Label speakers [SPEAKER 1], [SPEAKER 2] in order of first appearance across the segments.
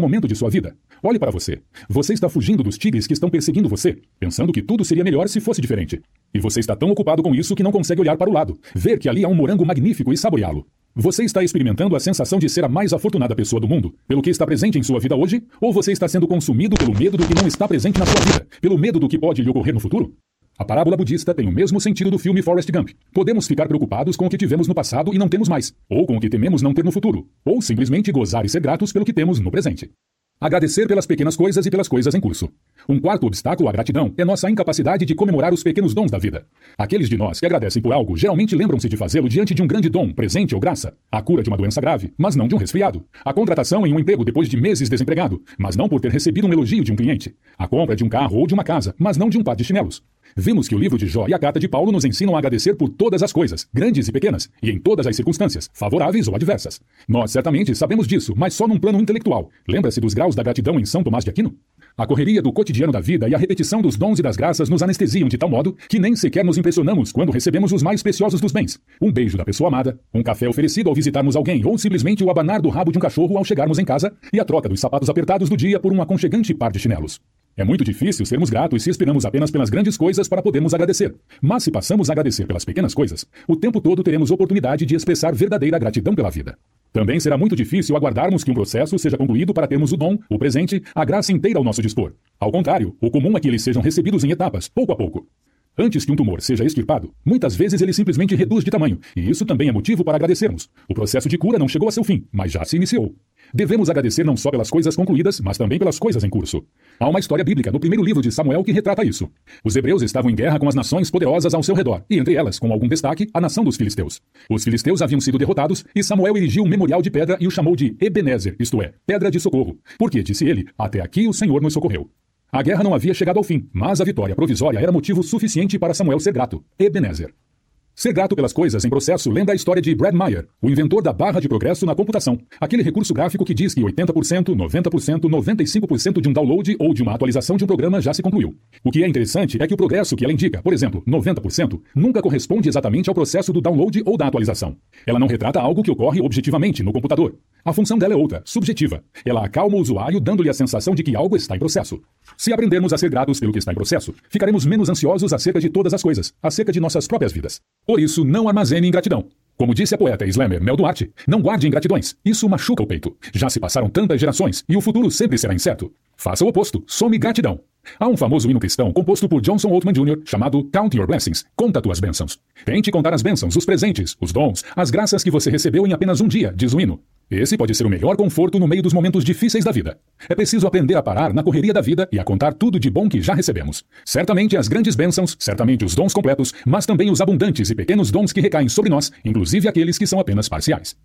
[SPEAKER 1] momento de sua vida. Olhe para você. Você está fugindo dos tigres que estão perseguindo você, pensando que tudo seria melhor se fosse diferente. E você está tão ocupado com isso que não consegue olhar para o lado, ver que ali há um morango magnífico e saboreá-lo. Você está experimentando a sensação de ser a mais afortunada pessoa do mundo, pelo que está presente em sua vida hoje? Ou você está sendo consumido pelo medo do que não está presente na sua vida, pelo medo do que pode lhe ocorrer no futuro? A parábola budista tem o mesmo sentido do filme Forrest Gump. Podemos ficar preocupados com o que tivemos no passado e não temos mais, ou com o que tememos não ter no futuro, ou simplesmente gozar e ser gratos pelo que temos no presente. Agradecer pelas pequenas coisas e pelas coisas em curso. Um quarto obstáculo à gratidão é nossa incapacidade de comemorar os pequenos dons da vida. Aqueles de nós que agradecem por algo geralmente lembram-se de fazê-lo diante de um grande dom, presente ou graça. A cura de uma doença grave, mas não de um resfriado. A contratação em um emprego depois de meses desempregado, mas não por ter recebido um elogio de um cliente. A compra de um carro ou de uma casa, mas não de um par de chinelos. Vimos que o livro de Jó e a carta de Paulo nos ensinam a agradecer por todas as coisas, grandes e pequenas, e em todas as circunstâncias, favoráveis ou adversas. Nós certamente sabemos disso, mas só num plano intelectual. Lembra-se dos graus da gratidão em São Tomás de Aquino? A correria do cotidiano da vida e a repetição dos dons e das graças nos anestesiam de tal modo que nem sequer nos impressionamos quando recebemos os mais preciosos dos bens. Um beijo da pessoa amada, um café oferecido ao visitarmos alguém ou simplesmente o abanar do rabo de um cachorro ao chegarmos em casa e a troca dos sapatos apertados do dia por um aconchegante par de chinelos. É muito difícil sermos gratos se esperamos apenas pelas grandes coisas para podermos agradecer. Mas se passamos a agradecer pelas pequenas coisas, o tempo todo teremos oportunidade de expressar verdadeira gratidão pela vida. Também será muito difícil aguardarmos que um processo seja concluído para termos o dom, o presente, a graça inteira ao nosso dispor. Ao contrário, o comum é que eles sejam recebidos em etapas, pouco a pouco. Antes que um tumor seja extirpado, muitas vezes ele simplesmente reduz de tamanho, e isso também é motivo para agradecermos. O processo de cura não chegou a seu fim, mas já se iniciou. Devemos agradecer não só pelas coisas concluídas, mas também pelas coisas em curso. Há uma história bíblica no primeiro livro de Samuel que retrata isso. Os hebreus estavam em guerra com as nações poderosas ao seu redor, e entre elas, com algum destaque, a nação dos filisteus. Os filisteus haviam sido derrotados, e Samuel erigiu um memorial de pedra e o chamou de Ebenezer, isto é, pedra de socorro. Porque, disse ele, até aqui o Senhor nos socorreu. A guerra não havia chegado ao fim, mas a vitória provisória era motivo suficiente para Samuel ser grato. Ebenezer. Ser grato pelas coisas em processo lembra a história de Brad Meyer, o inventor da barra de progresso na computação. Aquele recurso gráfico que diz que 80%, 90%, 95% de um download ou de uma atualização de um programa já se concluiu. O que é interessante é que o progresso que ela indica, por exemplo, 90%, nunca corresponde exatamente ao processo do download ou da atualização. Ela não retrata algo que ocorre objetivamente no computador. A função dela é outra, subjetiva. Ela acalma o usuário dando-lhe a sensação de que algo está em processo. Se aprendermos a ser gratos pelo que está em processo, ficaremos menos ansiosos acerca de todas as coisas, acerca de nossas próprias vidas. Por isso, não armazene ingratidão. Como disse a poeta Slammer Mel Duarte, não guarde ingratidões. Isso machuca o peito. Já se passaram tantas gerações e o futuro sempre será incerto. Faça o oposto. Some gratidão. Há um famoso hino cristão composto por Johnson Altman Jr. chamado Count Your Blessings. Conta tuas bênçãos. Tente contar as bênçãos, os presentes, os dons, as graças que você recebeu em apenas um dia, diz o hino. Esse pode ser o melhor conforto no meio dos momentos difíceis da vida. É preciso aprender a parar na correria da vida e a contar tudo de bom que já recebemos. Certamente as grandes bênçãos, certamente os dons completos, mas também os abundantes e pequenos dons que recaem sobre nós, inclusive aqueles que são apenas parciais.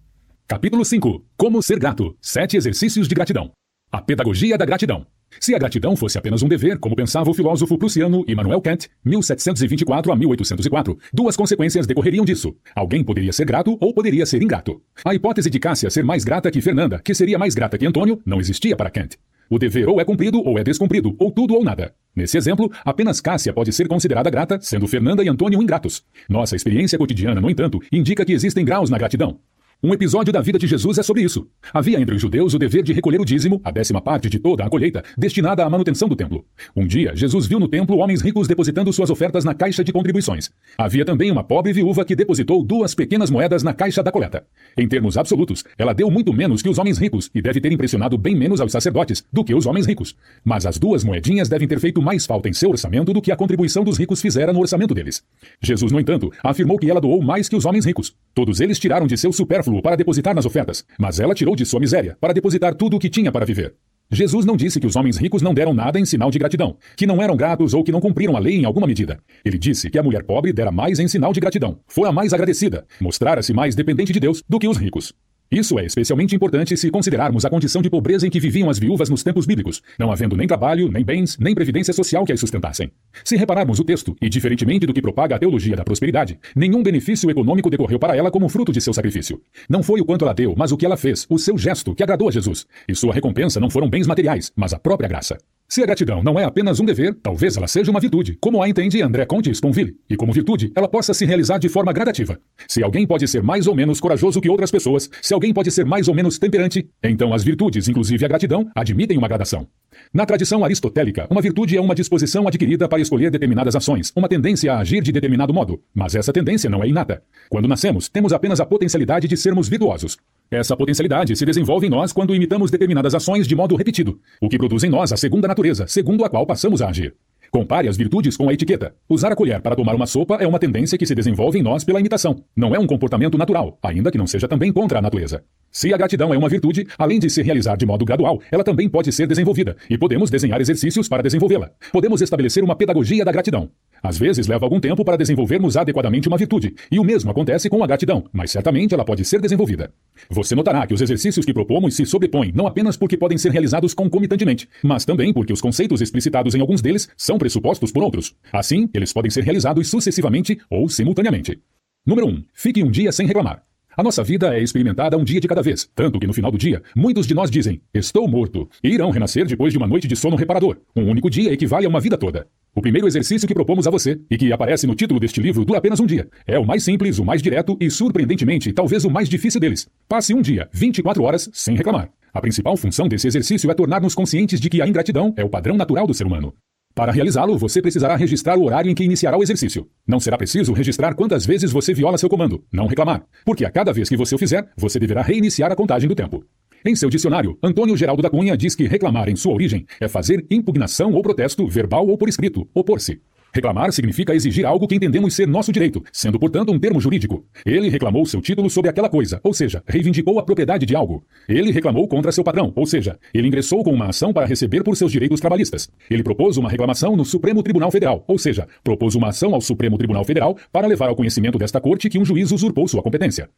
[SPEAKER 1] Capítulo 5 Como ser grato. Sete exercícios de gratidão. A pedagogia da gratidão. Se a gratidão fosse apenas um dever, como pensava o filósofo prussiano Immanuel Kant, 1724 a 1804, duas consequências decorreriam disso. Alguém poderia ser grato ou poderia ser ingrato. A hipótese de Cássia ser mais grata que Fernanda, que seria mais grata que Antônio, não existia para Kant. O dever ou é cumprido ou é descumprido, ou tudo ou nada. Nesse exemplo, apenas Cássia pode ser considerada grata, sendo Fernanda e Antônio ingratos. Nossa experiência cotidiana, no entanto, indica que existem graus na gratidão. Um episódio da vida de Jesus é sobre isso. Havia entre os judeus o dever de recolher o dízimo, a décima parte de toda a colheita, destinada à manutenção do templo. Um dia, Jesus viu no templo homens ricos depositando suas ofertas na caixa de contribuições. Havia também uma pobre viúva que depositou duas pequenas moedas na caixa da coleta. Em termos absolutos, ela deu muito menos que os homens ricos e deve ter impressionado bem menos aos sacerdotes do que os homens ricos. Mas as duas moedinhas devem ter feito mais falta em seu orçamento do que a contribuição dos ricos fizera no orçamento deles. Jesus, no entanto, afirmou que ela doou mais que os homens ricos. Todos eles tiraram de seu supérfluo para depositar nas ofertas, mas ela tirou de sua miséria para depositar tudo o que tinha para viver. Jesus não disse que os homens ricos não deram nada em sinal de gratidão, que não eram gratos ou que não cumpriram a lei em alguma medida. Ele disse que a mulher pobre dera mais em sinal de gratidão, fora mais agradecida, mostrara-se mais dependente de Deus do que os ricos. Isso é especialmente importante se considerarmos a condição de pobreza em que viviam as viúvas nos tempos bíblicos, não havendo nem trabalho, nem bens, nem previdência social que as sustentassem. Se repararmos o texto, e diferentemente do que propaga a teologia da prosperidade, nenhum benefício econômico decorreu para ela como fruto de seu sacrifício. Não foi o quanto ela deu, mas o que ela fez, o seu gesto, que agradou a Jesus. E sua recompensa não foram bens materiais, mas a própria graça. Se a gratidão não é apenas um dever, talvez ela seja uma virtude, como a entende André Conte Sponville, e como virtude, ela possa se realizar de forma gradativa. Se alguém pode ser mais ou menos corajoso que outras pessoas, se alguém pode ser mais ou menos temperante, então as virtudes, inclusive a gratidão, admitem uma gradação. Na tradição aristotélica, uma virtude é uma disposição adquirida para escolher determinadas ações, uma tendência a agir de determinado modo, mas essa tendência não é inata. Quando nascemos, temos apenas a potencialidade de sermos virtuosos. Essa potencialidade se desenvolve em nós quando imitamos determinadas ações de modo repetido, o que produz em nós a segunda natureza, segundo a qual passamos a agir. Compare as virtudes com a etiqueta. Usar a colher para tomar uma sopa é uma tendência que se desenvolve em nós pela imitação. Não é um comportamento natural, ainda que não seja também contra a natureza. Se a gratidão é uma virtude, além de se realizar de modo gradual, ela também pode ser desenvolvida, e podemos desenhar exercícios para desenvolvê-la. Podemos estabelecer uma pedagogia da gratidão. Às vezes leva algum tempo para desenvolvermos adequadamente uma virtude, e o mesmo acontece com a gratidão, mas certamente ela pode ser desenvolvida. Você notará que os exercícios que propomos se sobrepõem não apenas porque podem ser realizados concomitantemente, mas também porque os conceitos explicitados em alguns deles são pressupostos por outros. Assim, eles podem ser realizados sucessivamente ou simultaneamente. Número 1. Fique um dia sem reclamar. A nossa vida é experimentada um dia de cada vez, tanto que no final do dia, muitos de nós dizem: Estou morto, e irão renascer depois de uma noite de sono reparador. Um único dia equivale a uma vida toda. O primeiro exercício que propomos a você, e que aparece no título deste livro, dura apenas um dia. É o mais simples, o mais direto e, surpreendentemente, talvez o mais difícil deles. Passe um dia, 24 horas, sem reclamar. A principal função desse exercício é tornar-nos conscientes de que a ingratidão é o padrão natural do ser humano. Para realizá-lo, você precisará registrar o horário em que iniciará o exercício. Não será preciso registrar quantas vezes você viola seu comando, não reclamar, porque a cada vez que você o fizer, você deverá reiniciar a contagem do tempo. Em seu dicionário, Antônio Geraldo da Cunha diz que reclamar em sua origem é fazer impugnação ou protesto, verbal ou por escrito, opor-se. Reclamar significa exigir algo que entendemos ser nosso direito, sendo, portanto, um termo jurídico. Ele reclamou seu título sobre aquela coisa, ou seja, reivindicou a propriedade de algo. Ele reclamou contra seu patrão, ou seja, ele ingressou com uma ação para receber por seus direitos trabalhistas. Ele propôs uma reclamação no Supremo Tribunal Federal, ou seja, propôs uma ação ao Supremo Tribunal Federal para levar ao conhecimento desta corte que um juiz usurpou sua competência.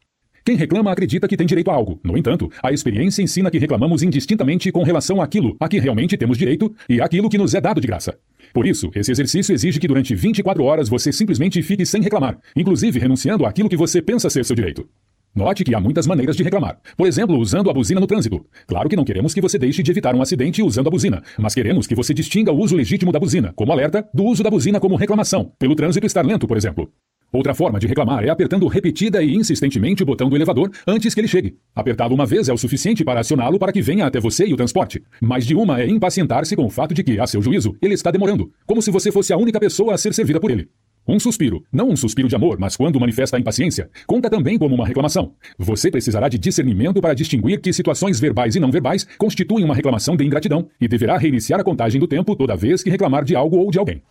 [SPEAKER 1] Quem reclama acredita que tem direito a algo. No entanto, a experiência ensina que reclamamos indistintamente com relação àquilo a que realmente temos direito e àquilo que nos é dado de graça. Por isso, esse exercício exige que durante 24 horas você simplesmente fique sem reclamar, inclusive renunciando àquilo que você pensa ser seu direito. Note que há muitas maneiras de reclamar. Por exemplo, usando a buzina no trânsito. Claro que não queremos que você deixe de evitar um acidente usando a buzina, mas queremos que você distinga o uso legítimo da buzina, como alerta, do uso da buzina como reclamação, pelo trânsito estar lento, por exemplo. Outra forma de reclamar é apertando repetida e insistentemente o botão do elevador antes que ele chegue. Apertá-lo uma vez é o suficiente para acioná-lo para que venha até você e o transporte. Mais de uma é impacientar-se com o fato de que, a seu juízo, ele está demorando, como se você fosse a única pessoa a ser servida por ele. Um suspiro, não um suspiro de amor, mas quando manifesta a impaciência, conta também como uma reclamação. Você precisará de discernimento para distinguir que situações verbais e não verbais constituem uma reclamação de ingratidão e deverá reiniciar a contagem do tempo toda vez que reclamar de algo ou de alguém.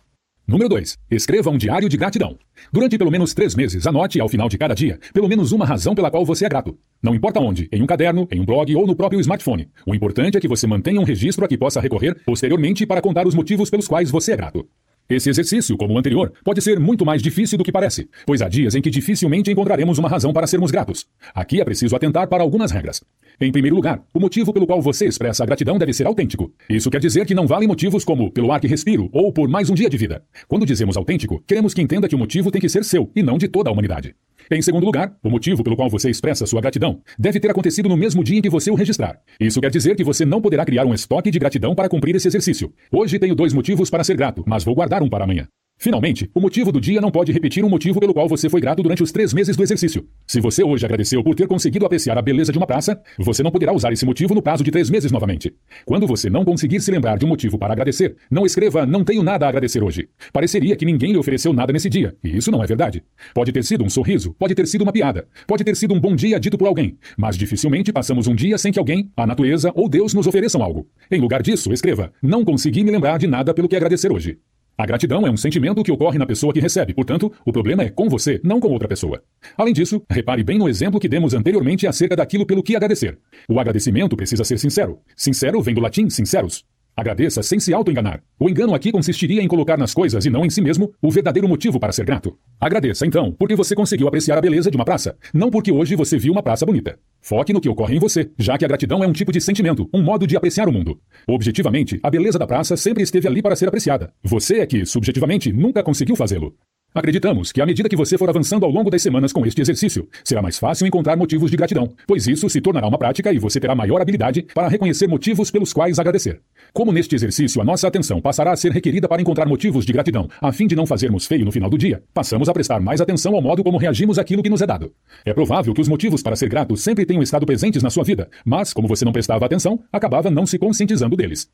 [SPEAKER 1] Número 2. Escreva um diário de gratidão. Durante pelo menos três meses, anote ao final de cada dia pelo menos uma razão pela qual você é grato. Não importa onde, em um caderno, em um blog ou no próprio smartphone. O importante é que você mantenha um registro a que possa recorrer posteriormente para contar os motivos pelos quais você é grato. Esse exercício, como o anterior, pode ser muito mais difícil do que parece, pois há dias em que dificilmente encontraremos uma razão para sermos gratos. Aqui é preciso atentar para algumas regras. Em primeiro lugar, o motivo pelo qual você expressa a gratidão deve ser autêntico. Isso quer dizer que não valem motivos como pelo ar que respiro ou por mais um dia de vida. Quando dizemos autêntico, queremos que entenda que o motivo tem que ser seu e não de toda a humanidade. Em segundo lugar, o motivo pelo qual você expressa sua gratidão deve ter acontecido no mesmo dia em que você o registrar. Isso quer dizer que você não poderá criar um estoque de gratidão para cumprir esse exercício. Hoje tenho dois motivos para ser grato, mas vou guardar um para amanhã. Finalmente, o motivo do dia não pode repetir um motivo pelo qual você foi grato durante os três meses do exercício. Se você hoje agradeceu por ter conseguido apreciar a beleza de uma praça, você não poderá usar esse motivo no prazo de três meses novamente. Quando você não conseguir se lembrar de um motivo para agradecer, não escreva não tenho nada a agradecer hoje. Pareceria que ninguém lhe ofereceu nada nesse dia, e isso não é verdade. Pode ter sido um sorriso, pode ter sido uma piada, pode ter sido um bom dia dito por alguém, mas dificilmente passamos um dia sem que alguém, a natureza ou Deus nos ofereçam algo. Em lugar disso, escreva não consegui me lembrar de nada pelo que agradecer hoje. A gratidão é um sentimento que ocorre na pessoa que recebe, portanto, o problema é com você, não com outra pessoa. Além disso, repare bem no exemplo que demos anteriormente acerca daquilo pelo que agradecer. O agradecimento precisa ser sincero. Sincero vem do latim sinceros. Agradeça sem se auto-enganar. O engano aqui consistiria em colocar nas coisas e não em si mesmo o verdadeiro motivo para ser grato. Agradeça, então, porque você conseguiu apreciar a beleza de uma praça, não porque hoje você viu uma praça bonita. Foque no que ocorre em você, já que a gratidão é um tipo de sentimento, um modo de apreciar o mundo. Objetivamente, a beleza da praça sempre esteve ali para ser apreciada. Você é que, subjetivamente, nunca conseguiu fazê-lo. Acreditamos que à medida que você for avançando ao longo das semanas com este exercício, será mais fácil encontrar motivos de gratidão, pois isso se tornará uma prática e você terá maior habilidade para reconhecer motivos pelos quais agradecer. Como neste exercício a nossa atenção passará a ser requerida para encontrar motivos de gratidão, a fim de não fazermos feio no final do dia, passamos a prestar mais atenção ao modo como reagimos àquilo que nos é dado. É provável que os motivos para ser grato sempre tenham estado presentes na sua vida, mas, como você não prestava atenção, acabava não se conscientizando deles.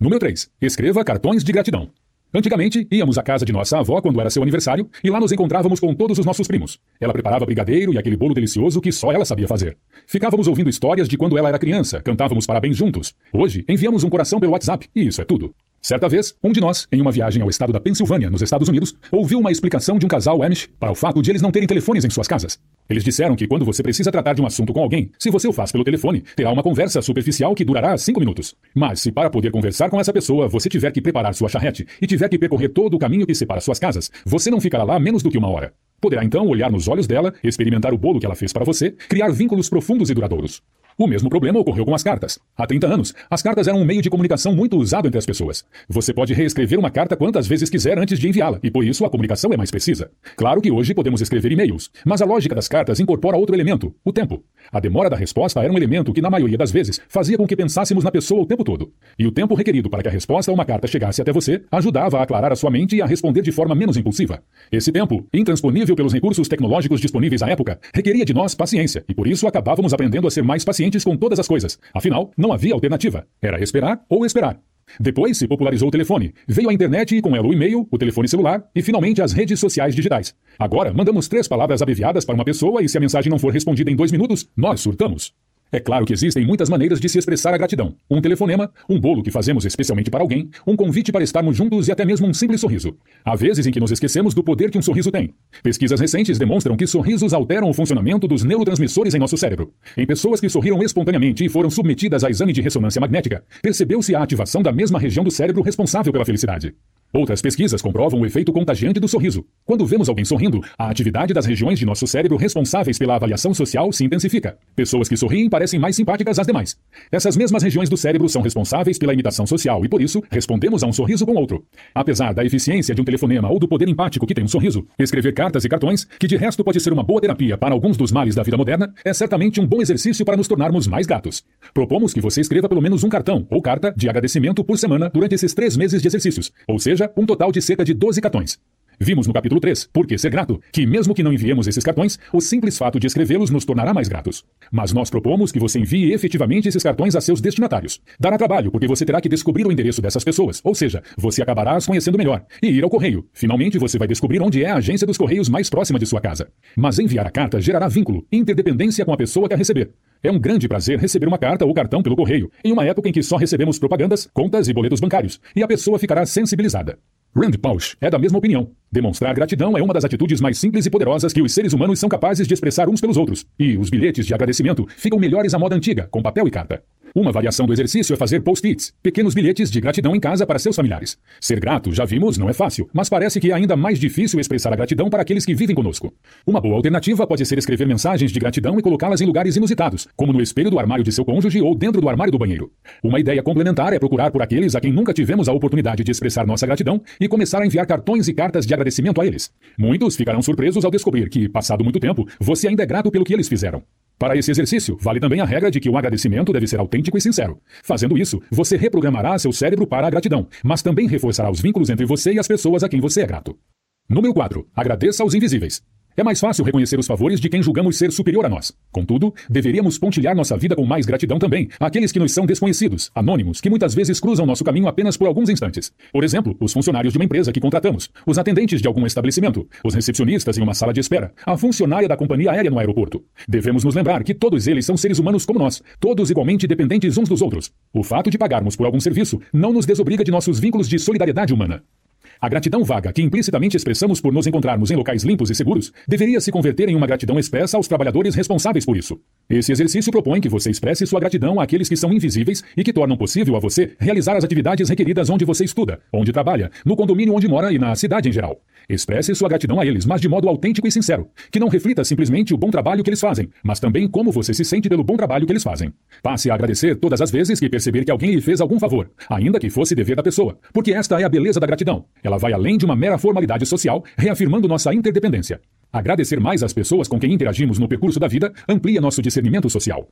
[SPEAKER 1] Número 3. Escreva cartões de gratidão. Antigamente, íamos à casa de nossa avó quando era seu aniversário e lá nos encontrávamos com todos os nossos primos. Ela preparava brigadeiro e aquele bolo delicioso que só ela sabia fazer. Ficávamos ouvindo histórias de quando ela era criança, cantávamos parabéns juntos. Hoje, enviamos um coração pelo WhatsApp e isso é tudo. Certa vez, um de nós, em uma viagem ao estado da Pensilvânia, nos Estados Unidos, ouviu uma explicação de um casal Amish para o fato de eles não terem telefones em suas casas. Eles disseram que quando você precisa tratar de um assunto com alguém, se você o faz pelo telefone, terá uma conversa superficial que durará cinco minutos. Mas se para poder conversar com essa pessoa você tiver que preparar sua charrete e tiver que percorrer todo o caminho que separa suas casas, você não ficará lá menos do que uma hora. Poderá então olhar nos olhos dela, experimentar o bolo que ela fez para você, criar vínculos profundos e duradouros. O mesmo problema ocorreu com as cartas. Há 30 anos, as cartas eram um meio de comunicação muito usado entre as pessoas. Você pode reescrever uma carta quantas vezes quiser antes de enviá-la, e por isso a comunicação é mais precisa. Claro que hoje podemos escrever e-mails, mas a lógica das cartas incorpora outro elemento, o tempo. A demora da resposta era um elemento que, na maioria das vezes, fazia com que pensássemos na pessoa o tempo todo. E o tempo requerido para que a resposta a uma carta chegasse até você ajudava a aclarar a sua mente e a responder de forma menos impulsiva. Esse tempo, intransponível pelos recursos tecnológicos disponíveis à época, requeria de nós paciência, e por isso acabávamos aprendendo a ser mais pacientes com todas as coisas. Afinal, não havia alternativa. Era esperar ou esperar. Depois se popularizou o telefone. Veio a internet e com ela o e-mail, o telefone celular e finalmente as redes sociais digitais. Agora, mandamos três palavras abreviadas para uma pessoa e se a mensagem não for respondida em dois minutos, nós surtamos. É claro que existem muitas maneiras de se expressar a gratidão. Um telefonema, um bolo que fazemos especialmente para alguém, um convite para estarmos juntos e até mesmo um simples sorriso. Há vezes em que nos esquecemos do poder que um sorriso tem. Pesquisas recentes demonstram que sorrisos alteram o funcionamento dos neurotransmissores em nosso cérebro. Em pessoas que sorriram espontaneamente e foram submetidas a exame de ressonância magnética, percebeu-se a ativação da mesma região do cérebro responsável pela felicidade. Outras pesquisas comprovam o efeito contagiante do sorriso. Quando vemos alguém sorrindo, a atividade das regiões de nosso cérebro responsáveis pela avaliação social se intensifica. Pessoas que sorriem parecem mais simpáticas às demais. Essas mesmas regiões do cérebro são responsáveis pela imitação social e, por isso, respondemos a um sorriso com outro. Apesar da eficiência de um telefonema ou do poder empático que tem um sorriso, escrever cartas e cartões, que de resto pode ser uma boa terapia para alguns dos males da vida moderna, é certamente um bom exercício para nos tornarmos mais gratos. Propomos que você escreva pelo menos um cartão ou carta de agradecimento por semana durante esses três meses de exercícios, ou seja, seja, um total de cerca de 12 cartões. Vimos no capítulo 3, Por que ser grato, que mesmo que não enviemos esses cartões, o simples fato de escrevê-los nos tornará mais gratos. Mas nós propomos que você envie efetivamente esses cartões a seus destinatários. Dará trabalho, porque você terá que descobrir o endereço dessas pessoas, ou seja, você acabará as conhecendo melhor. E ir ao correio. Finalmente você vai descobrir onde é a agência dos correios mais próxima de sua casa. Mas enviar a carta gerará vínculo, interdependência com a pessoa que a receber. É um grande prazer receber uma carta ou cartão pelo correio, em uma época em que só recebemos propagandas, contas e boletos bancários, e a pessoa ficará sensibilizada. Rand Pausch é da mesma opinião. Demonstrar gratidão é uma das atitudes mais simples e poderosas que os seres humanos são capazes de expressar uns pelos outros, e os bilhetes de agradecimento ficam melhores à moda antiga, com papel e carta. Uma variação do exercício é fazer post-its, pequenos bilhetes de gratidão em casa para seus familiares. Ser grato, já vimos, não é fácil, mas parece que é ainda mais difícil expressar a gratidão para aqueles que vivem conosco. Uma boa alternativa pode ser escrever mensagens de gratidão e colocá-las em lugares inusitados, como no espelho do armário de seu cônjuge ou dentro do armário do banheiro. Uma ideia complementar é procurar por aqueles a quem nunca tivemos a oportunidade de expressar nossa gratidão e começar a enviar cartões e cartas de agradecimento a eles. Muitos ficarão surpresos ao descobrir que, passado muito tempo, você ainda é grato pelo que eles fizeram. Para esse exercício, vale também a regra de que o agradecimento deve ser autêntico e sincero. Fazendo isso, você reprogramará seu cérebro para a gratidão, mas também reforçará os vínculos entre você e as pessoas a quem você é grato. Número 4. Agradeça aos invisíveis. É mais fácil reconhecer os favores de quem julgamos ser superior a nós. Contudo, deveríamos pontilhar nossa vida com mais gratidão também àqueles que nos são desconhecidos, anônimos, que muitas vezes cruzam nosso caminho apenas por alguns instantes. Por exemplo, os funcionários de uma empresa que contratamos, os atendentes de algum estabelecimento, os recepcionistas em uma sala de espera, a funcionária da companhia aérea no aeroporto. Devemos nos lembrar que todos eles são seres humanos como nós, todos igualmente dependentes uns dos outros. O fato de pagarmos por algum serviço não nos desobriga de nossos vínculos de solidariedade humana. A gratidão vaga, que implicitamente expressamos por nos encontrarmos em locais limpos e seguros, deveria se converter em uma gratidão expressa aos trabalhadores responsáveis por isso. Esse exercício propõe que você expresse sua gratidão àqueles que são invisíveis e que tornam possível a você realizar as atividades requeridas onde você estuda, onde trabalha, no condomínio onde mora e na cidade em geral. Expresse sua gratidão a eles, mas de modo autêntico e sincero, que não reflita simplesmente o bom trabalho que eles fazem, mas também como você se sente pelo bom trabalho que eles fazem. Passe a agradecer todas as vezes que perceber que alguém lhe fez algum favor, ainda que fosse dever da pessoa, porque esta é a beleza da gratidão. Ela vai além de uma mera formalidade social, reafirmando nossa interdependência. Agradecer mais às pessoas com quem interagimos no percurso da vida amplia nosso discernimento social.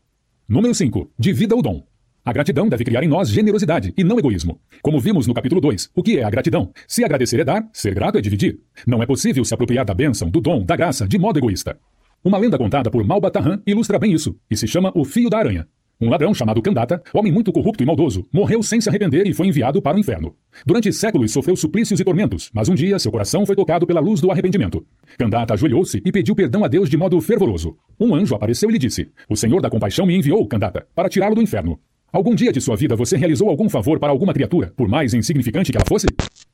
[SPEAKER 1] Número 5. Divida o dom. A gratidão deve criar em nós generosidade e não egoísmo. Como vimos no capítulo 2, o que é a gratidão? Se agradecer é dar, ser grato é dividir. Não é possível se apropriar da bênção, do dom, da graça, de modo egoísta. Uma lenda contada por Malbatarran ilustra bem isso, e se chama O Fio da Aranha. Um ladrão chamado Candata, homem muito corrupto e maldoso, morreu sem se arrepender e foi enviado para o inferno. Durante séculos sofreu suplícios e tormentos, mas um dia seu coração foi tocado pela luz do arrependimento. Candata ajoelhou-se e pediu perdão a Deus de modo fervoroso. Um anjo apareceu e lhe disse: O Senhor da compaixão me enviou, Candata, para tirá-lo do inferno. Algum dia de sua vida você realizou algum favor para alguma criatura, por mais insignificante que ela fosse?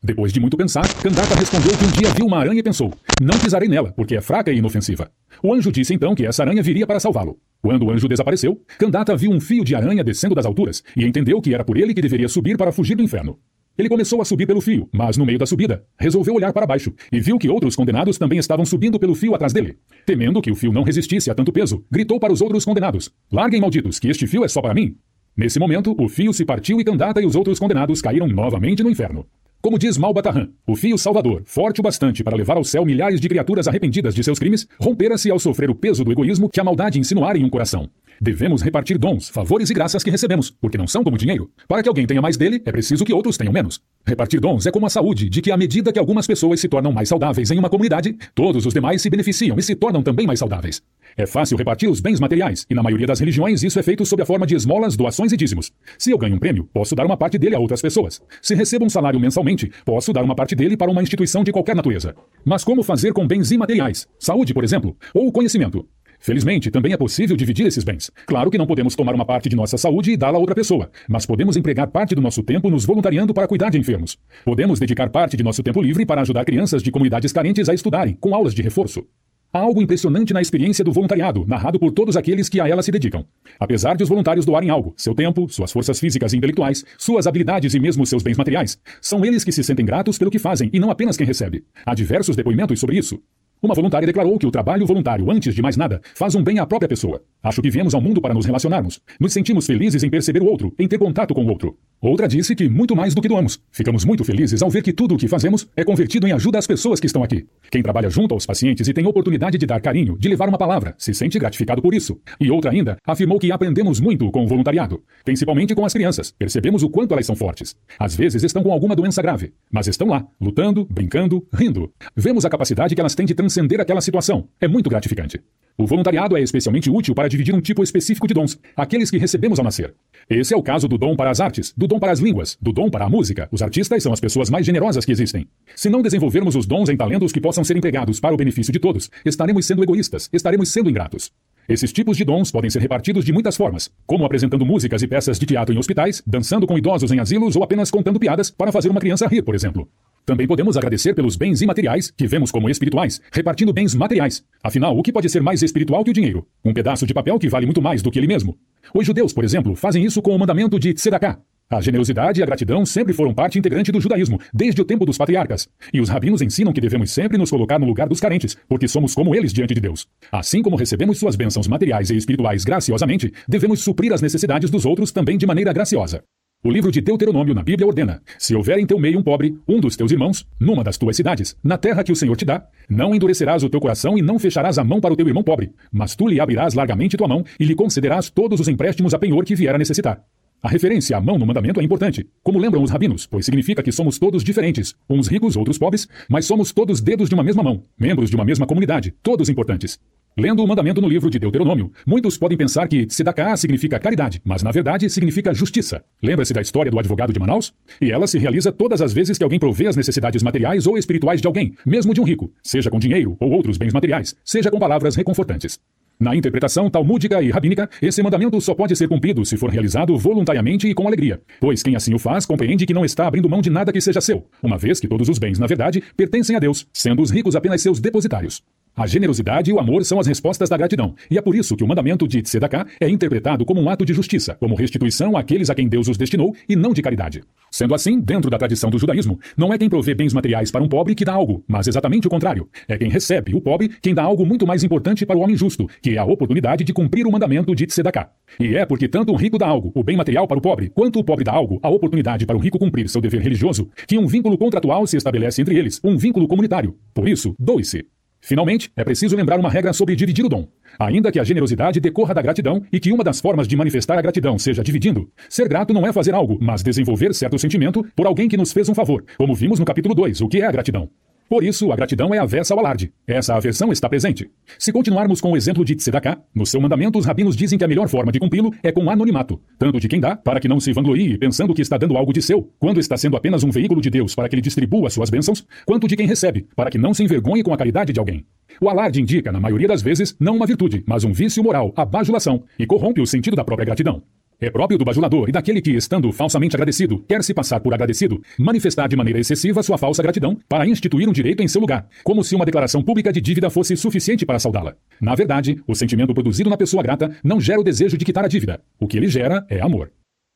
[SPEAKER 1] Depois de muito pensar, Candata respondeu que um dia viu uma aranha e pensou: Não pisarei nela, porque é fraca e inofensiva. O anjo disse então que essa aranha viria para salvá-lo. Quando o anjo desapareceu, Candata viu um fio de aranha descendo das alturas e entendeu que era por ele que deveria subir para fugir do inferno. Ele começou a subir pelo fio, mas no meio da subida, resolveu olhar para baixo e viu que outros condenados também estavam subindo pelo fio atrás dele. Temendo que o fio não resistisse a tanto peso, gritou para os outros condenados: Larguem, malditos, que este fio é só para mim. Nesse momento, o fio se partiu e Candata e os outros condenados caíram novamente no inferno. Como diz Malbatarran, o fio salvador, forte o bastante para levar ao céu milhares de criaturas arrependidas de seus crimes, rompera-se ao sofrer o peso do egoísmo que a maldade insinuara em um coração. Devemos repartir dons, favores e graças que recebemos, porque não são como dinheiro. Para que alguém tenha mais dele, é preciso que outros tenham menos. Repartir dons é como a saúde, de que à medida que algumas pessoas se tornam mais saudáveis em uma comunidade, todos os demais se beneficiam e se tornam também mais saudáveis. É fácil repartir os bens materiais, e na maioria das religiões isso é feito sob a forma de esmolas, doações e dízimos. Se eu ganho um prêmio, posso dar uma parte dele a outras pessoas. Se recebo um salário mensalmente, posso dar uma parte dele para uma instituição de qualquer natureza. Mas como fazer com bens imateriais? Saúde, por exemplo, ou conhecimento? Felizmente, também é possível dividir esses bens. Claro que não podemos tomar uma parte de nossa saúde e dá-la a outra pessoa, mas podemos empregar parte do nosso tempo nos voluntariando para cuidar de enfermos. Podemos dedicar parte de nosso tempo livre para ajudar crianças de comunidades carentes a estudarem, com aulas de reforço. Há algo impressionante na experiência do voluntariado, narrado por todos aqueles que a ela se dedicam. Apesar de os voluntários doarem algo, seu tempo, suas forças físicas e intelectuais, suas habilidades e mesmo seus bens materiais, são eles que se sentem gratos pelo que fazem e não apenas quem recebe. Há diversos depoimentos sobre isso. Uma voluntária declarou que o trabalho voluntário, antes de mais nada, faz um bem à própria pessoa. Acho que viemos ao mundo para nos relacionarmos. Nos sentimos felizes em perceber o outro, em ter contato com o outro. Outra disse que muito mais do que doamos. Ficamos muito felizes ao ver que tudo o que fazemos é convertido em ajuda às pessoas que estão aqui. Quem trabalha junto aos pacientes e tem oportunidade de dar carinho, de levar uma palavra, se sente gratificado por isso. E outra ainda afirmou que aprendemos muito com o voluntariado, principalmente com as crianças. Percebemos o quanto elas são fortes. Às vezes estão com alguma doença grave, mas estão lá, lutando, brincando, rindo. Vemos a capacidade que elas têm de transcender aquela situação. É muito gratificante. O voluntariado é especialmente útil para dividir um tipo específico de dons, aqueles que recebemos ao nascer. Esse é o caso do dom para as artes, do dom para as línguas, do dom para a música. Os artistas são as pessoas mais generosas que existem. Se não desenvolvermos os dons em talentos que possam ser empregados para o benefício de todos, estaremos sendo egoístas, estaremos sendo ingratos. Esses tipos de dons podem ser repartidos de muitas formas, como apresentando músicas e peças de teatro em hospitais, dançando com idosos em asilos ou apenas contando piadas para fazer uma criança rir, por exemplo. Também podemos agradecer pelos bens imateriais, que vemos como espirituais, repartindo bens materiais. Afinal, o que pode ser mais espiritual que o dinheiro? Um pedaço de papel que vale muito mais do que ele mesmo. Os judeus, por exemplo, fazem isso com o mandamento de tzedakah. A generosidade e a gratidão sempre foram parte integrante do judaísmo, desde o tempo dos patriarcas. E os rabinos ensinam que devemos sempre nos colocar no lugar dos carentes, porque somos como eles diante de Deus. Assim como recebemos suas bênçãos materiais e espirituais graciosamente, devemos suprir as necessidades dos outros também de maneira graciosa. O livro de Deuteronômio na Bíblia ordena: Se houver em teu meio um pobre, um dos teus irmãos, numa das tuas cidades, na terra que o Senhor te dá, não endurecerás o teu coração e não fecharás a mão para o teu irmão pobre, mas tu lhe abrirás largamente tua mão e lhe concederás todos os empréstimos a penhor que vier a necessitar. A referência à mão no mandamento é importante, como lembram os rabinos, pois significa que somos todos diferentes, uns ricos, outros pobres, mas somos todos dedos de uma mesma mão, membros de uma mesma comunidade, todos importantes. Lendo o mandamento no livro de Deuteronômio, muitos podem pensar que tzedakah significa caridade, mas na verdade significa justiça. Lembra-se da história do advogado de Manaus? E ela se realiza todas as vezes que alguém provê as necessidades materiais ou espirituais de alguém, mesmo de um rico, seja com dinheiro ou outros bens materiais, seja com palavras reconfortantes. Na interpretação talmúdica e rabínica, esse mandamento só pode ser cumprido se for realizado voluntariamente e com alegria, pois quem assim o faz compreende que não está abrindo mão de nada que seja seu, uma vez que todos os bens, na verdade, pertencem a Deus, sendo os ricos apenas seus depositários. A generosidade e o amor são as respostas da gratidão, e é por isso que o mandamento de Tzedakah é interpretado como um ato de justiça, como restituição àqueles a quem Deus os destinou e não de caridade. Sendo assim, dentro da tradição do judaísmo, não é quem provê bens materiais para um pobre que dá algo, mas exatamente o contrário. É quem recebe, o pobre, quem dá algo muito mais importante para o homem justo, que é a oportunidade de cumprir o mandamento de Tzedakah. E é porque tanto o rico dá algo, o bem material para o pobre, quanto o pobre dá algo, a oportunidade para o rico cumprir seu dever religioso, que um vínculo contratual se estabelece entre eles, um vínculo comunitário. Por isso, doe-se. Finalmente, é preciso lembrar uma regra sobre dividir o dom. Ainda que a generosidade decorra da gratidão e que uma das formas de manifestar a gratidão seja dividindo, ser grato não é fazer algo, mas desenvolver certo sentimento por alguém que nos fez um favor, como vimos no capítulo 2, o que é a gratidão. Por isso, a gratidão é avessa ao alarde. Essa aversão está presente. Se continuarmos com o exemplo de Tzedakah, no seu mandamento os rabinos dizem que a melhor forma de cumpri-lo é com anonimato, tanto de quem dá, para que não se vanglorie pensando que está dando algo de seu, quando está sendo apenas um veículo de Deus para que ele distribua suas bênçãos, quanto de quem recebe, para que não se envergonhe com a caridade de alguém. O alarde indica, na maioria das vezes, não uma virtude, mas um vício moral, a bajulação, e corrompe o sentido da própria gratidão. É próprio do bajulador e daquele que, estando falsamente agradecido, quer se passar por agradecido, manifestar de maneira excessiva sua falsa gratidão para instituir um direito em seu lugar, como se uma declaração pública de dívida fosse suficiente para saudá-la. Na verdade, o sentimento produzido na pessoa grata não gera o desejo de quitar a dívida. O que ele gera é amor.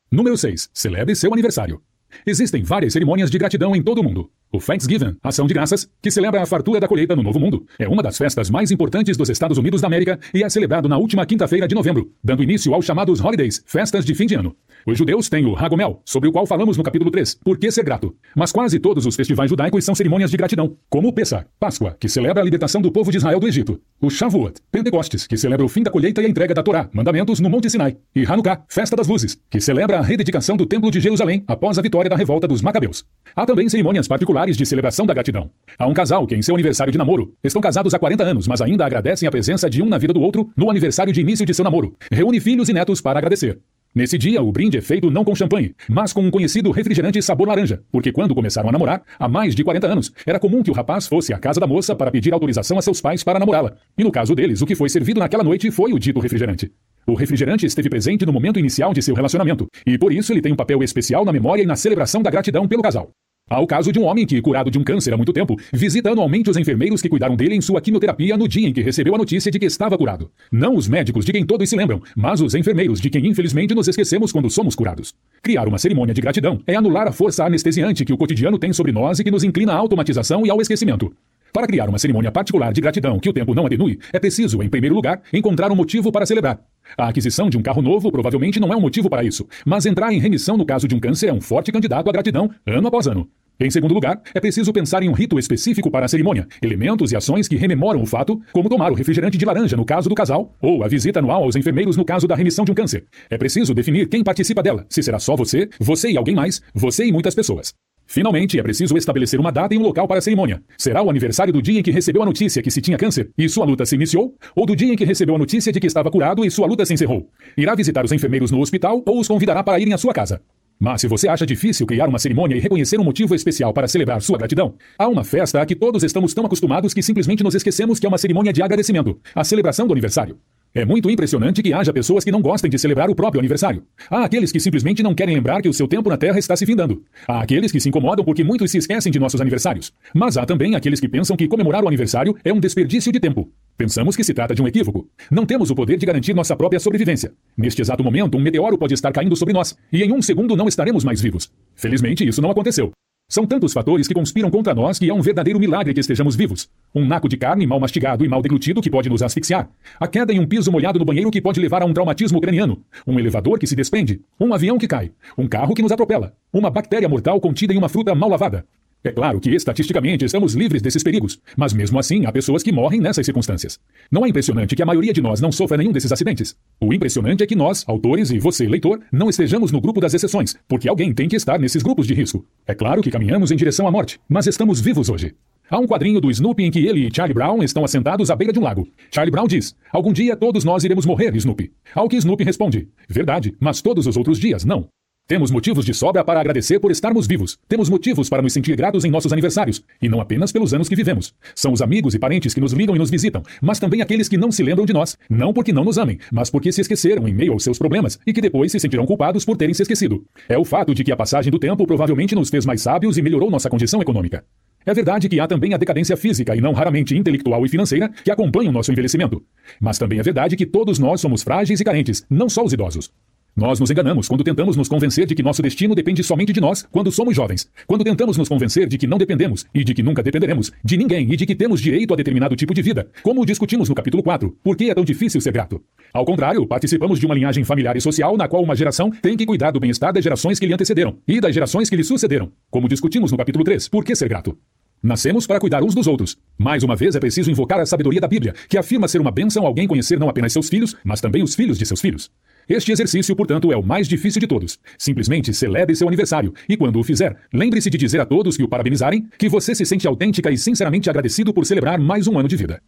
[SPEAKER 1] Número 6. Celebre seu aniversário. Existem várias cerimônias de gratidão em todo o mundo. O Thanksgiving, ação de graças, que celebra a fartura da colheita no Novo Mundo, é uma das festas mais importantes dos Estados Unidos da América e é celebrado na última quinta-feira de novembro, dando início aos chamados Holidays, festas de fim de ano. Os judeus têm o Hagomel, sobre o qual falamos no capítulo 3, por que ser grato. Mas quase todos os festivais judaicos são cerimônias de gratidão, como o Pessah, Páscoa, que celebra a libertação do povo de Israel do Egito, o Shavuot, Pentecostes, que celebra o fim da colheita e a entrega da Torá, mandamentos no Monte Sinai, e Hanukkah, Festa das Luzes, que celebra a rededicação do Templo de Jerusalém após a vitória da revolta dos Macabeus. Há também cerimônias particulares de celebração da gratidão. Há um casal que, em seu aniversário de namoro, estão casados há 40 anos, mas ainda agradecem a presença de um na vida do outro no aniversário de início de seu namoro. Reúne filhos e netos para agradecer. Nesse dia, o brinde é feito não com champanhe, mas com um conhecido refrigerante sabor laranja, porque quando começaram a namorar, há mais de 40 anos, era comum que o rapaz fosse à casa da moça para pedir autorização a seus pais para namorá-la. E no caso deles, o que foi servido naquela noite foi o dito refrigerante. O refrigerante esteve presente no momento inicial de seu relacionamento, e por isso ele tem um papel especial na memória e na celebração da gratidão pelo casal. Há o caso de um homem que, curado de um câncer há muito tempo, visita anualmente os enfermeiros que cuidaram dele em sua quimioterapia no dia em que recebeu a notícia de que estava curado. Não os médicos de quem todos se lembram, mas os enfermeiros de quem infelizmente nos esquecemos quando somos curados. Criar uma cerimônia de gratidão é anular a força anestesiante que o cotidiano tem sobre nós e que nos inclina à automatização e ao esquecimento. Para criar uma cerimônia particular de gratidão que o tempo não atenue, é preciso, em primeiro lugar, encontrar um motivo para celebrar. A aquisição de um carro novo provavelmente não é um motivo para isso, mas entrar em remissão no caso de um câncer é um forte candidato à gratidão, ano após ano. Em segundo lugar, é preciso pensar em um rito específico para a cerimônia, elementos e ações que rememoram o fato, como tomar o refrigerante de laranja no caso do casal, ou a visita anual aos enfermeiros no caso da remissão de um câncer. É preciso definir quem participa dela, se será só você, você e alguém mais, você e muitas pessoas. Finalmente, é preciso estabelecer uma data e um local para a cerimônia. Será o aniversário do dia em que recebeu a notícia que se tinha câncer e sua luta se iniciou? Ou do dia em que recebeu a notícia de que estava curado e sua luta se encerrou? Irá visitar os enfermeiros no hospital ou os convidará para irem à sua casa? Mas se você acha difícil criar uma cerimônia e reconhecer um motivo especial para celebrar sua gratidão, há uma festa a que todos estamos tão acostumados que simplesmente nos esquecemos que é uma cerimônia de agradecimento a celebração do aniversário. É muito impressionante que haja pessoas que não gostem de celebrar o próprio aniversário. Há aqueles que simplesmente não querem lembrar que o seu tempo na Terra está se findando. Há aqueles que se incomodam porque muitos se esquecem de nossos aniversários. Mas há também aqueles que pensam que comemorar o aniversário é um desperdício de tempo. Pensamos que se trata de um equívoco. Não temos o poder de garantir nossa própria sobrevivência. Neste exato momento, um meteoro pode estar caindo sobre nós, e em um segundo não estaremos mais vivos. Felizmente, isso não aconteceu. São tantos fatores que conspiram contra nós que é um verdadeiro milagre que estejamos vivos. Um naco de carne mal mastigado e mal deglutido que pode nos asfixiar. A queda em um piso molhado no banheiro que pode levar a um traumatismo craniano. Um elevador que se desprende. Um avião que cai. Um carro que nos atropela. Uma bactéria mortal contida em uma fruta mal lavada. É claro que estatisticamente estamos livres desses perigos, mas mesmo assim há pessoas que morrem nessas circunstâncias. Não é impressionante que a maioria de nós não sofra nenhum desses acidentes? O impressionante é que nós, autores e você, leitor, não estejamos no grupo das exceções, porque alguém tem que estar nesses grupos de risco. É claro que caminhamos em direção à morte, mas estamos vivos hoje. Há um quadrinho do Snoopy em que ele e Charlie Brown estão assentados à beira de um lago. Charlie Brown diz: Algum dia todos nós iremos morrer, Snoopy. Ao que Snoopy responde: Verdade, mas todos os outros dias não. Temos motivos de sobra para agradecer por estarmos vivos. Temos motivos para nos sentir gratos em nossos aniversários. E não apenas pelos anos que vivemos. São os amigos e parentes que nos ligam e nos visitam, mas também aqueles que não se lembram de nós. Não porque não nos amem, mas porque se esqueceram em meio aos seus problemas e que depois se sentirão culpados por terem se esquecido. É o fato de que a passagem do tempo provavelmente nos fez mais sábios e melhorou nossa condição econômica. É verdade que há também a decadência física e não raramente intelectual e financeira que acompanham nosso envelhecimento. Mas também é verdade que todos nós somos frágeis e carentes, não só os idosos. Nós nos enganamos quando tentamos nos convencer de que nosso destino depende somente de nós quando somos jovens. Quando tentamos nos convencer de que não dependemos e de que nunca dependeremos de ninguém e de que temos direito a determinado tipo de vida. Como discutimos no capítulo 4, por que é tão difícil ser grato? Ao contrário, participamos de uma linhagem familiar e social na qual uma geração tem que cuidar do bem-estar das gerações que lhe antecederam e das gerações que lhe sucederam. Como discutimos no capítulo 3, por que ser grato? Nascemos para cuidar uns dos outros. Mais uma vez é preciso invocar a sabedoria da Bíblia, que afirma ser uma bênção alguém conhecer não apenas seus filhos, mas também os filhos de seus filhos. Este exercício, portanto, é o mais difícil de todos. Simplesmente celebre seu aniversário e, quando o fizer, lembre-se de dizer a todos que o parabenizarem que você se sente autêntica e sinceramente agradecido por celebrar mais um ano de vida.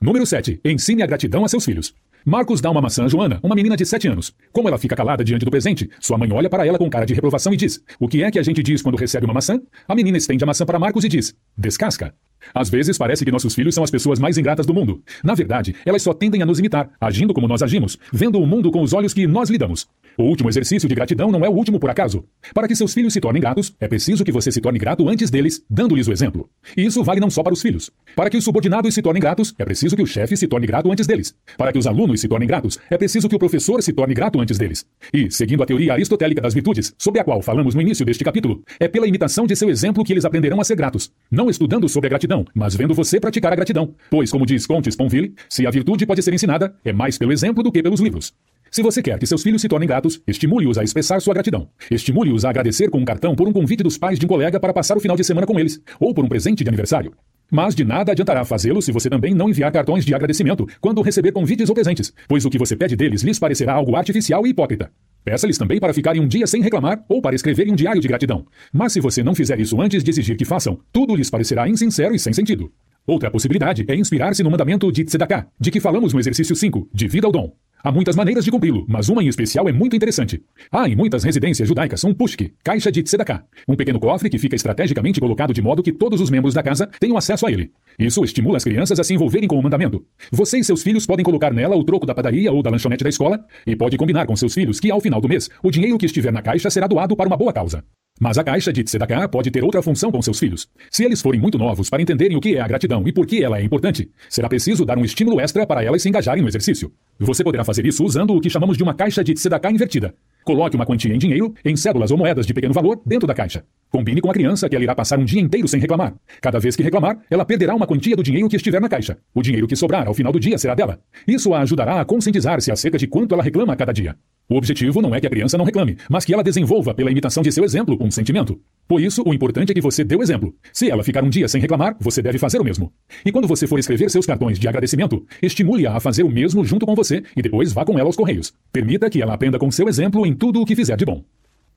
[SPEAKER 1] Número 7. Ensine a gratidão a seus filhos. Marcos dá uma maçã a Joana, uma menina de 7 anos. Como ela fica calada diante do presente, sua mãe olha para ela com cara de reprovação e diz: O que é que a gente diz quando recebe uma maçã? A menina estende a maçã para Marcos e diz: Descasca. Às vezes parece que nossos filhos são as pessoas mais ingratas do mundo. Na verdade, elas só tendem a nos imitar, agindo como nós agimos, vendo o mundo com os olhos que nós lidamos. O último exercício de gratidão não é o último por acaso. Para que seus filhos se tornem gratos, é preciso que você se torne grato antes deles, dando-lhes o exemplo. E isso vale não só para os filhos. Para que os subordinados se tornem gratos, é preciso que o chefe se torne grato antes deles. Para que os alunos se tornem gratos, é preciso que o professor se torne grato antes deles. E, seguindo a teoria aristotélica das virtudes, sobre a qual falamos no início deste capítulo, é pela imitação de seu exemplo que eles aprenderão a ser gratos. Não estudando sobre a gratidão, mas vendo você praticar a gratidão. Pois, como diz Conte Sponville, se a virtude pode ser ensinada, é mais pelo exemplo do que pelos livros. Se você quer que seus filhos se tornem gratos, estimule-os a expressar sua gratidão. Estimule-os a agradecer com um cartão por um convite dos pais de um colega para passar o final de semana com eles, ou por um presente de aniversário. Mas de nada adiantará fazê-lo se você também não enviar cartões de agradecimento quando receber convites ou presentes, pois o que você pede deles lhes parecerá algo artificial e hipócrita. Peça-lhes também para ficarem um dia sem reclamar ou para escreverem um diário de gratidão. Mas se você não fizer isso antes de exigir que façam, tudo lhes parecerá insincero e sem sentido. Outra possibilidade é inspirar-se no mandamento de Tzedakah, de que falamos no exercício 5, de vida ao dom. Há muitas maneiras de cumpri-lo, mas uma em especial é muito interessante. Há em muitas residências judaicas um pushki, caixa de tzedakah, um pequeno cofre que fica estrategicamente colocado de modo que todos os membros da casa tenham acesso a ele. Isso estimula as crianças a se envolverem com o mandamento. Você e seus filhos podem colocar nela o troco da padaria ou da lanchonete da escola e pode combinar com seus filhos que ao final do mês o dinheiro que estiver na caixa será doado para uma boa causa. Mas a caixa de Tzedakah pode ter outra função com seus filhos. Se eles forem muito novos para entenderem o que é a gratidão e por que ela é importante, será preciso dar um estímulo extra para elas se engajarem no exercício. Você poderá fazer isso usando o que chamamos de uma caixa de Tzedakah invertida. Coloque uma quantia em dinheiro, em cédulas ou moedas de pequeno valor, dentro da caixa. Combine com a criança que ela irá passar um dia inteiro sem reclamar. Cada vez que reclamar, ela perderá uma quantia do dinheiro que estiver na caixa. O dinheiro que sobrar ao final do dia será dela. Isso a ajudará a conscientizar-se acerca de quanto ela reclama a cada dia. O objetivo não é que a criança não reclame, mas que ela desenvolva, pela imitação de seu exemplo, um sentimento. Por isso, o importante é que você dê o exemplo. Se ela ficar um dia sem reclamar, você deve fazer o mesmo. E quando você for escrever seus cartões de agradecimento, estimule-a a fazer o mesmo junto com você e depois vá com ela aos correios. Permita que ela aprenda com seu exemplo em tudo o que fizer de bom.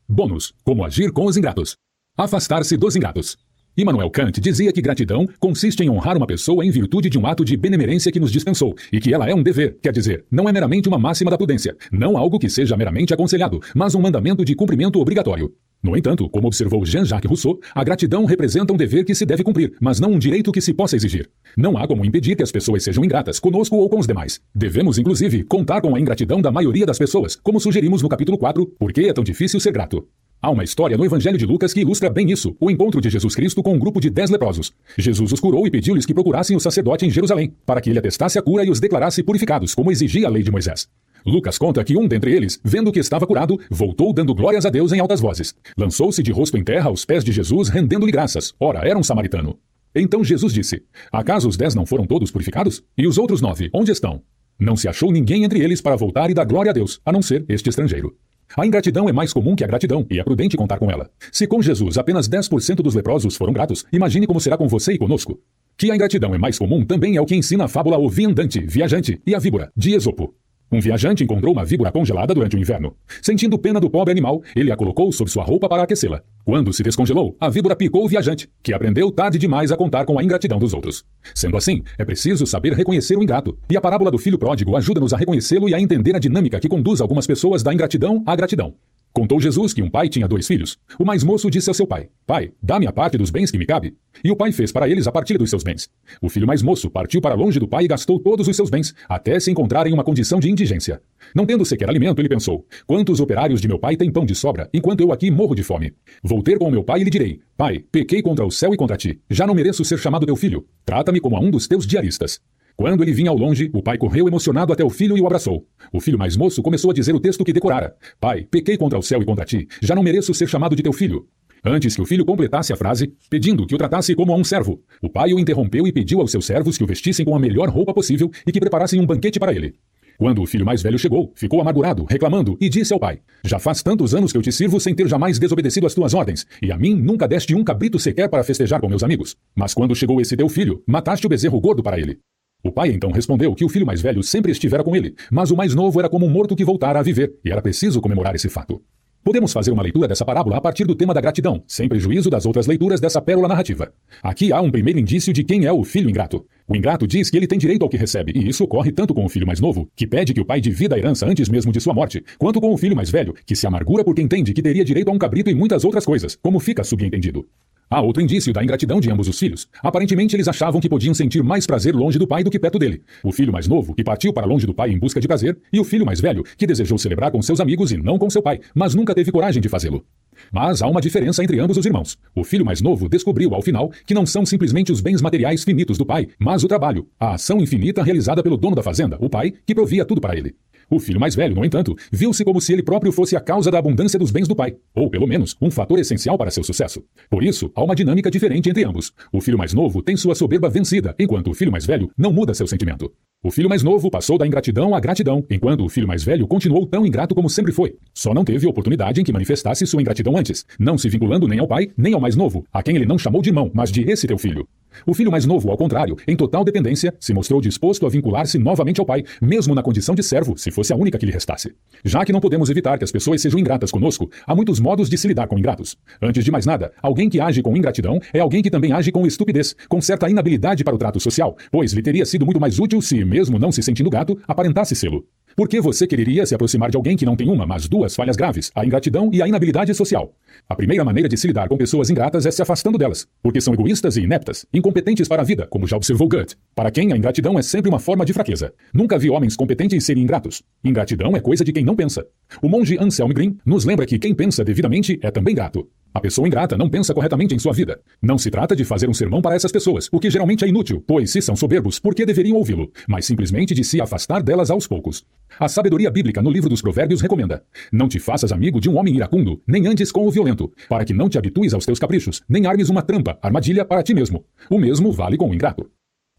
[SPEAKER 1] Bônus: Como agir com os ingratos. Afastar-se dos ingratos. Immanuel Kant dizia que gratidão consiste em honrar uma pessoa em virtude de um ato de benemerência que nos dispensou, e que ela é um dever, quer dizer, não é meramente uma máxima da prudência, não algo que seja meramente aconselhado, mas um mandamento de cumprimento obrigatório. No entanto, como observou Jean-Jacques Rousseau, a gratidão representa um dever que se deve cumprir, mas não um direito que se possa exigir. Não há como impedir que as pessoas sejam ingratas, conosco ou com os demais. Devemos, inclusive, contar com a ingratidão da maioria das pessoas, como sugerimos no capítulo 4, Por que é tão difícil ser grato? Há uma história no Evangelho de Lucas que ilustra bem isso, o encontro de Jesus Cristo com um grupo de dez leprosos. Jesus os curou e pediu-lhes que procurassem o sacerdote em Jerusalém, para que ele atestasse a cura e os declarasse purificados, como exigia a lei de Moisés. Lucas conta que um dentre eles, vendo que estava curado, voltou dando glórias a Deus em altas vozes. Lançou-se de rosto em terra aos pés de Jesus, rendendo-lhe graças. Ora, era um samaritano. Então Jesus disse: Acaso os dez não foram todos purificados? E os outros nove, onde estão? Não se achou ninguém entre eles para voltar e dar glória a Deus, a não ser este estrangeiro. A ingratidão é mais comum que a gratidão, e é prudente contar com ela. Se com Jesus apenas 10% dos leprosos foram gratos, imagine como será com você e conosco. Que a ingratidão é mais comum também é o que ensina a fábula O Viandante, Viajante e a Víbora, de Esopo. Um viajante encontrou uma víbora congelada durante o inverno. Sentindo pena do pobre animal, ele a colocou sob sua roupa para aquecê-la. Quando se descongelou, a víbora picou o viajante, que aprendeu tarde demais a contar com a ingratidão dos outros. Sendo assim, é preciso saber reconhecer o ingrato. E a parábola do filho pródigo ajuda-nos a reconhecê-lo e a entender a dinâmica que conduz algumas pessoas da ingratidão à gratidão. Contou Jesus que um pai tinha dois filhos. O mais moço disse ao seu pai: Pai, dá-me a parte dos bens que me cabe. E o pai fez para eles a partilha dos seus bens. O filho mais moço partiu para longe do pai e gastou todos os seus bens, até se encontrar em uma condição de indigência. Não tendo sequer alimento, ele pensou: Quantos operários de meu pai têm pão de sobra, enquanto eu aqui morro de fome? Vou ter com meu pai e lhe direi: Pai, pequei contra o céu e contra ti. Já não mereço ser chamado teu filho. Trata-me como a um dos teus diaristas. Quando ele vinha ao longe, o pai correu emocionado até o filho e o abraçou. O filho mais moço começou a dizer o texto que decorara: Pai, pequei contra o céu e contra ti, já não mereço ser chamado de teu filho. Antes que o filho completasse a frase, pedindo que o tratasse como a um servo, o pai o interrompeu e pediu aos seus servos que o vestissem com a melhor roupa possível e que preparassem um banquete para ele. Quando o filho mais velho chegou, ficou amargurado, reclamando, e disse ao pai: Já faz tantos anos que eu te sirvo sem ter jamais desobedecido às tuas ordens, e a mim nunca deste um cabrito sequer para festejar com meus amigos. Mas quando chegou esse teu filho, mataste o bezerro gordo para ele. O pai então respondeu que o filho mais velho sempre estivera com ele, mas o mais novo era como um morto que voltara a viver, e era preciso comemorar esse fato. Podemos fazer uma leitura dessa parábola a partir do tema da gratidão, sem prejuízo das outras leituras dessa pérola narrativa. Aqui há um primeiro indício de quem é o filho ingrato. O ingrato diz que ele tem direito ao que recebe, e isso ocorre tanto com o filho mais novo, que pede que o pai divida a herança antes mesmo de sua morte, quanto com o filho mais velho, que se amargura porque entende que teria direito a um cabrito e muitas outras coisas, como fica subentendido. Há outro indício da ingratidão de ambos os filhos. Aparentemente, eles achavam que podiam sentir mais prazer longe do pai do que perto dele. O filho mais novo, que partiu para longe do pai em busca de prazer, e o filho mais velho, que desejou celebrar com seus amigos e não com seu pai, mas nunca teve coragem de fazê-lo. Mas há uma diferença entre ambos os irmãos. O filho mais novo descobriu, ao final, que não são simplesmente os bens materiais finitos do pai, mas o trabalho, a ação infinita realizada pelo dono da fazenda, o pai, que provia tudo para ele. O filho mais velho, no entanto, viu-se como se ele próprio fosse a causa da abundância dos bens do pai, ou, pelo menos, um fator essencial para seu sucesso. Por isso, há uma dinâmica diferente entre ambos. O filho mais novo tem sua soberba vencida, enquanto o filho mais velho não muda seu sentimento. O filho mais novo passou da ingratidão à gratidão, enquanto o filho mais velho continuou tão ingrato como sempre foi. Só não teve oportunidade em que manifestasse sua ingratidão antes, não se vinculando nem ao pai, nem ao mais novo, a quem ele não chamou de irmão, mas de esse teu filho. O filho mais novo, ao contrário, em total dependência, se mostrou disposto a vincular-se novamente ao pai, mesmo na condição de servo, se fosse a única que lhe restasse. Já que não podemos evitar que as pessoas sejam ingratas conosco, há muitos modos de se lidar com ingratos. Antes de mais nada, alguém que age com ingratidão é alguém que também age com estupidez, com certa inabilidade para o trato social, pois lhe teria sido muito mais útil se, mesmo não se sentindo gato, aparentasse sê-lo. Por que você quereria se aproximar de alguém que não tem uma, mas duas falhas graves, a ingratidão e a inabilidade social? A primeira maneira de se lidar com pessoas ingratas é se afastando delas, porque são egoístas e ineptas, incompetentes para a vida, como já observou Goethe. Para quem a ingratidão é sempre uma forma de fraqueza. Nunca vi homens competentes serem ingratos. Ingratidão é coisa de quem não pensa. O monge Anselm Green nos lembra que quem pensa devidamente é também grato. A pessoa ingrata não pensa corretamente em sua vida. Não se trata de fazer um sermão para essas pessoas, o que geralmente é inútil, pois se são soberbos, por que deveriam ouvi-lo? Mas simplesmente de se afastar delas aos poucos. A sabedoria bíblica no livro dos Provérbios recomenda: Não te faças amigo de um homem iracundo, nem andes com o violento, para que não te habitues aos teus caprichos, nem armes uma trampa, armadilha para ti mesmo. O mesmo vale com o ingrato.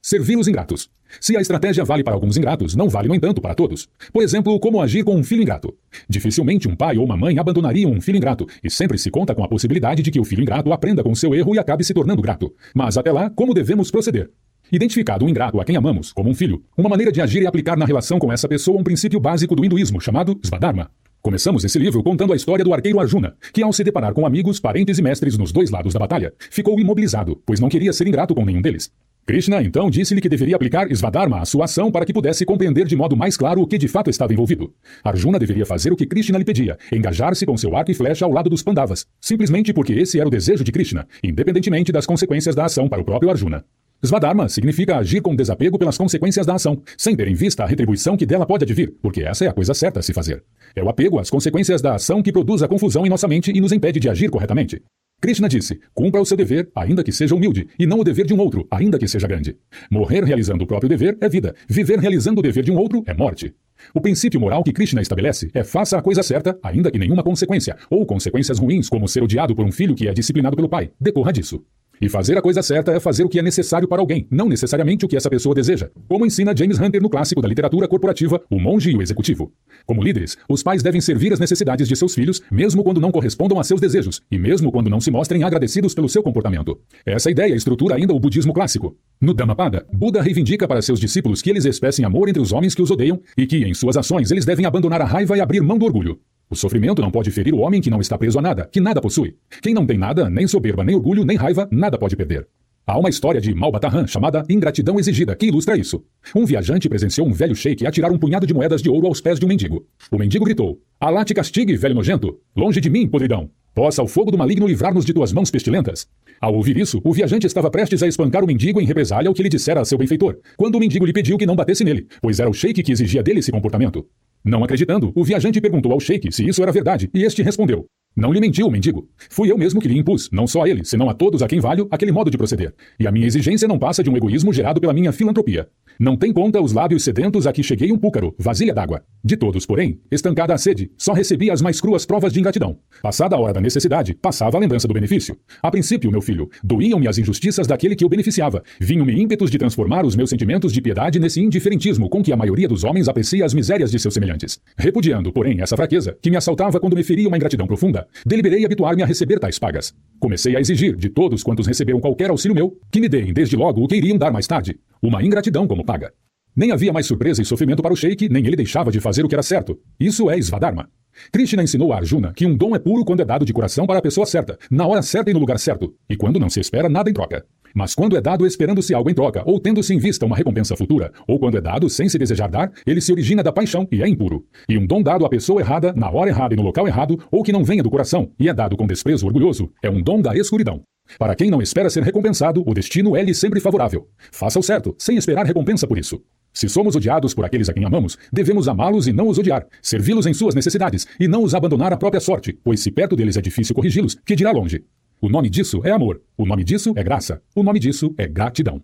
[SPEAKER 1] Servir os ingratos. Se a estratégia vale para alguns ingratos, não vale, no entanto, para todos. Por exemplo, como agir com um filho ingrato. Dificilmente um pai ou uma mãe abandonariam um filho ingrato, e sempre se conta com a possibilidade de que o filho ingrato aprenda com seu erro e acabe se tornando grato. Mas até lá, como devemos proceder? Identificado o ingrato a quem amamos como um filho, uma maneira de agir é aplicar na relação com essa pessoa um princípio básico do hinduísmo chamado Svadharma. Começamos esse livro contando a história do arqueiro Arjuna, que ao se deparar com amigos, parentes e mestres nos dois lados da batalha, ficou imobilizado, pois não queria ser ingrato com nenhum deles. Krishna então disse-lhe que deveria aplicar Svadharma à sua ação para que pudesse compreender de modo mais claro o que de fato estava envolvido. Arjuna deveria fazer o que Krishna lhe pedia, engajar-se com seu arco e flecha ao lado dos Pandavas, simplesmente porque esse era o desejo de Krishna, independentemente das consequências da ação para o próprio Arjuna. Svadharma significa agir com desapego pelas consequências da ação, sem ter em vista a retribuição que dela pode advir, porque essa é a coisa certa a se fazer. É o apego às consequências da ação que produz a confusão em nossa mente e nos impede de agir corretamente. Krishna disse: cumpra o seu dever, ainda que seja humilde, e não o dever de um outro, ainda que seja grande. Morrer realizando o próprio dever é vida, viver realizando o dever de um outro é morte. O princípio moral que Krishna estabelece é faça a coisa certa, ainda que nenhuma consequência, ou consequências ruins, como ser odiado por um filho que é disciplinado pelo pai, decorra disso. E fazer a coisa certa é fazer o que é necessário para alguém, não necessariamente o que essa pessoa deseja, como ensina James Hunter no clássico da literatura corporativa O Monge e o Executivo. Como líderes, os pais devem servir as necessidades de seus filhos, mesmo quando não correspondam a seus desejos, e mesmo quando não se mostrem agradecidos pelo seu comportamento. Essa ideia estrutura ainda o budismo clássico. No Dhammapada, Buda reivindica para seus discípulos que eles expressem amor entre os homens que os odeiam e que, em suas ações, eles devem abandonar a raiva e abrir mão do orgulho. O sofrimento não pode ferir o homem que não está preso a nada, que nada possui. Quem não tem nada, nem soberba, nem orgulho, nem raiva, nada pode perder. Há uma história de Malbatarran chamada Ingratidão Exigida que ilustra isso. Um viajante presenciou um velho sheik atirar um punhado de moedas de ouro aos pés de um mendigo. O mendigo gritou: Alá te castigue, velho nojento! Longe de mim, podridão! Possa o fogo do maligno livrar-nos de tuas mãos pestilentas. Ao ouvir isso, o viajante estava prestes a espancar o mendigo em represália ao que lhe dissera a seu benfeitor, quando o mendigo lhe pediu que não batesse nele, pois era o sheik que exigia dele esse comportamento. Não acreditando, o viajante perguntou ao sheik se isso era verdade, e este respondeu: não lhe mentiu mendigo. Fui eu mesmo que lhe impus, não só a ele, senão a todos a quem valho, aquele modo de proceder. E a minha exigência não passa de um egoísmo gerado pela minha filantropia. Não tem conta os lábios sedentos a que cheguei um púcaro, vasilha d'água. De todos, porém, estancada a sede, só recebi as mais cruas provas de ingratidão. Passada a hora da necessidade, passava a lembrança do benefício. A princípio, meu filho, doíam-me as injustiças daquele que eu beneficiava. Vinham-me ímpetos de transformar os meus sentimentos de piedade nesse indiferentismo com que a maioria dos homens aprecia as misérias de seus semelhantes. Repudiando, porém, essa fraqueza, que me assaltava quando me feria uma ingratidão profunda, deliberei habituar-me a receber tais pagas. Comecei a exigir de todos quantos receberam qualquer auxílio meu que me deem desde logo o que iriam dar mais tarde, uma ingratidão como paga. Nem havia mais surpresa e sofrimento para o sheik, nem ele deixava de fazer o que era certo. Isso é Svadharma. Krishna ensinou a Arjuna que um dom é puro quando é dado de coração para a pessoa certa, na hora certa e no lugar certo, e quando não se espera nada em troca. Mas quando é dado esperando-se algo em troca, ou tendo-se em vista uma recompensa futura, ou quando é dado sem se desejar dar, ele se origina da paixão e é impuro. E um dom dado à pessoa errada, na hora errada e no local errado, ou que não venha do coração e é dado com desprezo orgulhoso, é um dom da escuridão. Para quem não espera ser recompensado, o destino é-lhe sempre favorável. Faça o certo, sem esperar recompensa por isso. Se somos odiados por aqueles a quem amamos, devemos amá-los e não os odiar, servi-los em suas necessidades e não os abandonar à própria sorte, pois se perto deles é difícil corrigi-los, que dirá longe. O nome disso é amor. O nome disso é graça. O nome disso é gratidão.